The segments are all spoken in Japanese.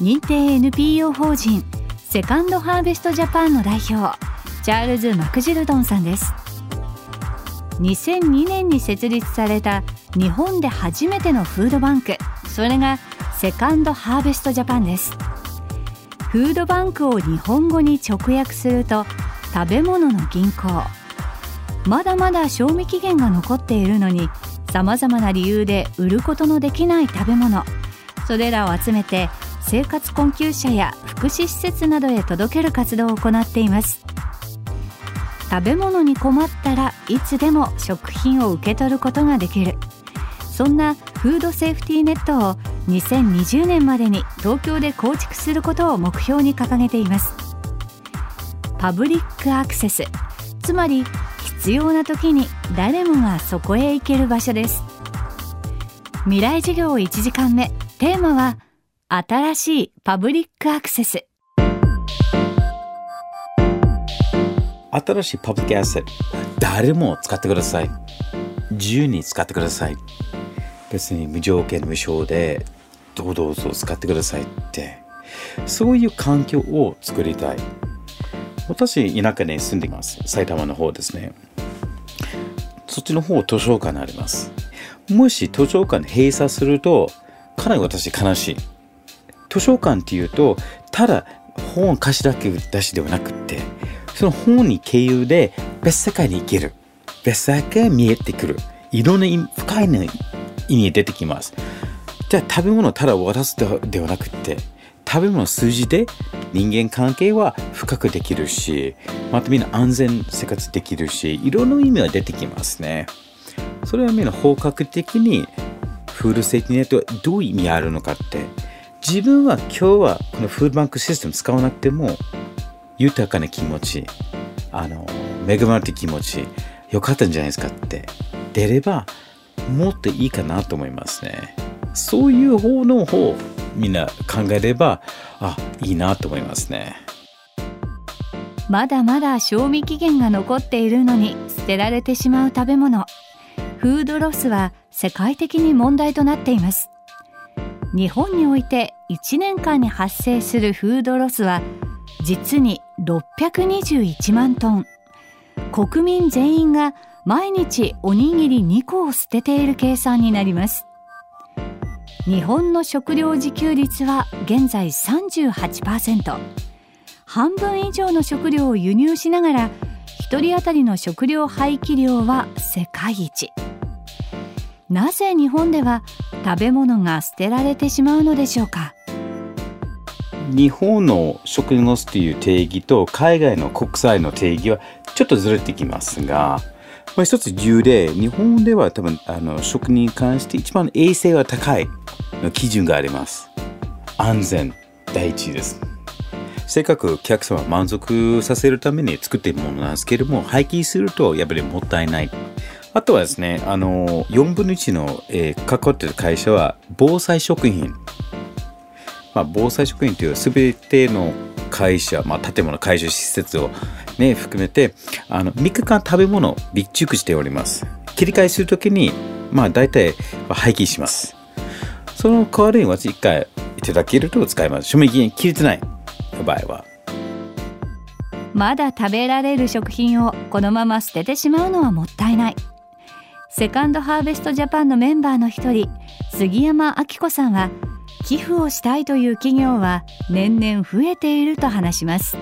認定 NPO 法人セカンドハーベストジャパンの代表チャールズ・マクジルドンさんです。2002年に設立された日本で初めてのフードバンクそれがセカンドハーベストジャパンです。フードバンクを日本語に直訳すると食べ物の銀行。まだまだ賞味期限が残っているのにさまざまな理由で売ることのできない食べ物。それらを集めて生活困窮者や福祉施設などへ届ける活動を行っています。食べ物に困ったらいつでも食品を受け取ることができる。そんなフードセーフティーネットを2020年までに東京で構築することを目標に掲げています。パブリックアクセスつまり必要な時に誰もがそこへ行ける場所です。未来授業1時間目テーマは新しいパブリックアクセス。新しいパブリックアクセット誰も使ってください。自由に使ってください。別に無条件無償でどうぞ使ってくださいって。そういう環境を作りたい。私田舎に住んでいます。埼玉の方ですね。そっちの方図書館あります。もし図書館閉鎖するとかなり私悲しい。図書館っていうとただ本貸しだけ出しではなくってその本に経由で別世界に行ける。別世界が見えてくる。いろんな深い、意味が出てきます。じゃあ食べ物をただ渡すではなくって食べ物を通じて人間関係は深くできるしまたみんな安全生活できるしいろんな意味が出てきますね。それはみんな本格的にフードセーフティネットはどういう意味あるのかって自分は今日はこのフードバンクシステム使わなくても豊かな気持ちあの恵まれた気持ちよかったんじゃないですかって出ればもっといいかなと思いますね。そういう方の方みんな考えればあいいなと思いますね。まだまだ賞味期限が残っているのに捨てられてしまう食べ物。フードロスは世界的に問題となっています。日本において1年間に発生するフードロスは実に621万トン。国民全員が毎日おにぎり2個を捨てている計算になります。日本の食料自給率は現在38%半分以上の食料を輸入しながら1人当たりの食料廃棄量は世界一。なぜ日本では食べ物が捨てられてしまうのでしょうか？日本の食ロスという定義と海外の国際の定義はちょっとずれてきますが、まあ、一つ理由で日本では多分あの食に関して一番衛生が高いの基準があります。安全第一です。せっかくお客様を満足させるために作っているものなんですけれども廃棄するとやっぱりもったいない。あとはですね、あの、4分の1の、えー、関わってる会社は、防災食品。まあ、防災食品というすべての会社、まあ、建物、会社、施設をね、含めて、あの、3日間食べ物を備蓄しております。切り替えするときに、まあ、大体、廃棄します。その代わりに私1回いただけると使います。賞味期限切れてない場合は。まだ食べられる食品をこのまま捨ててしまうのはもったいない。セカンドハーベストジャパンのメンバーの一人杉山明子さんは寄付をしたいという企業は年々増えていると話します。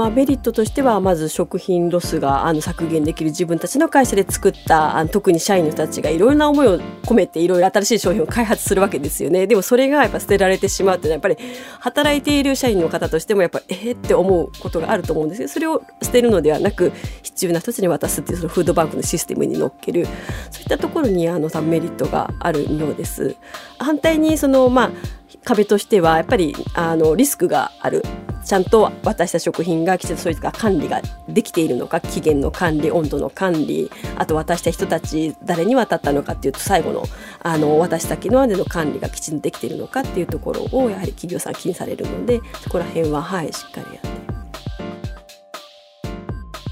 まあ、メリットとしてはまず食品ロスがあの削減できる自分たちの会社で作ったあの特に社員の人たちがいろいろな思いを込めていろいろ新しい商品を開発するわけですよね。でもそれがやっぱ捨てられてしまうっていうのはやっぱり働いている社員の方としてもやっぱえー、って思うことがあると思うんですけどそれを捨てるのではなく必要な人たちに渡すっていうそのフードバンクのシステムに乗っける。そういったところにあのメリットがあるようです。反対にそのまあ壁としてはやっぱりあのリスクがある。ちゃんと渡した食品がきちんとそいった管理ができているのか期限の管理温度の管理あと渡した人たち誰に渡ったのかっていうと最後のあの渡し先のまでの管理がきちんとできているのかっていうところをやはり企業さん気にされるのでそこら辺ははいしっかりやって。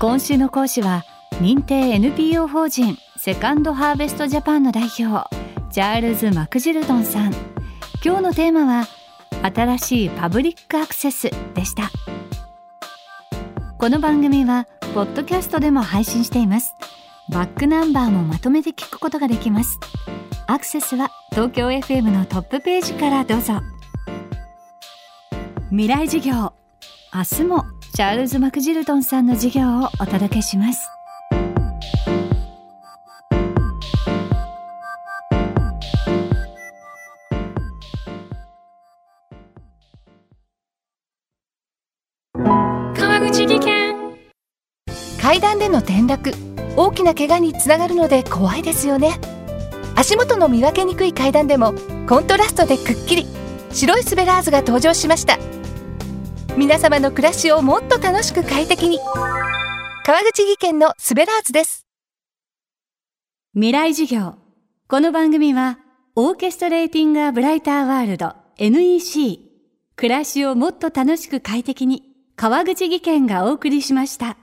今週の講師は認定 NPO 法人セカンドハーベストジャパンの代表チャールズ・マクジルトンさん。今日のテーマは新しいパブリックアクセスでした。この番組はポッドキャストでも配信しています。バックナンバーもまとめて聞くことができます。アクセスは東京 FM のトップページからどうぞ。未来授業。明日もチャールズ・マクジルトンさんの授業をお届けします。川口技研。階段での転落。大きな怪我につながるので怖いですよね。足元の見分けにくい階段でもコントラストでくっきり。白いスベラーズが登場しました。皆様の暮らしをもっと楽しく快適に。川口技研のスベラーズです。未来授業。この番組はオーケストレーティング・ア・ブライター・ワールド NEC 暮らしをもっと楽しく快適に川口義賢がお送りしました。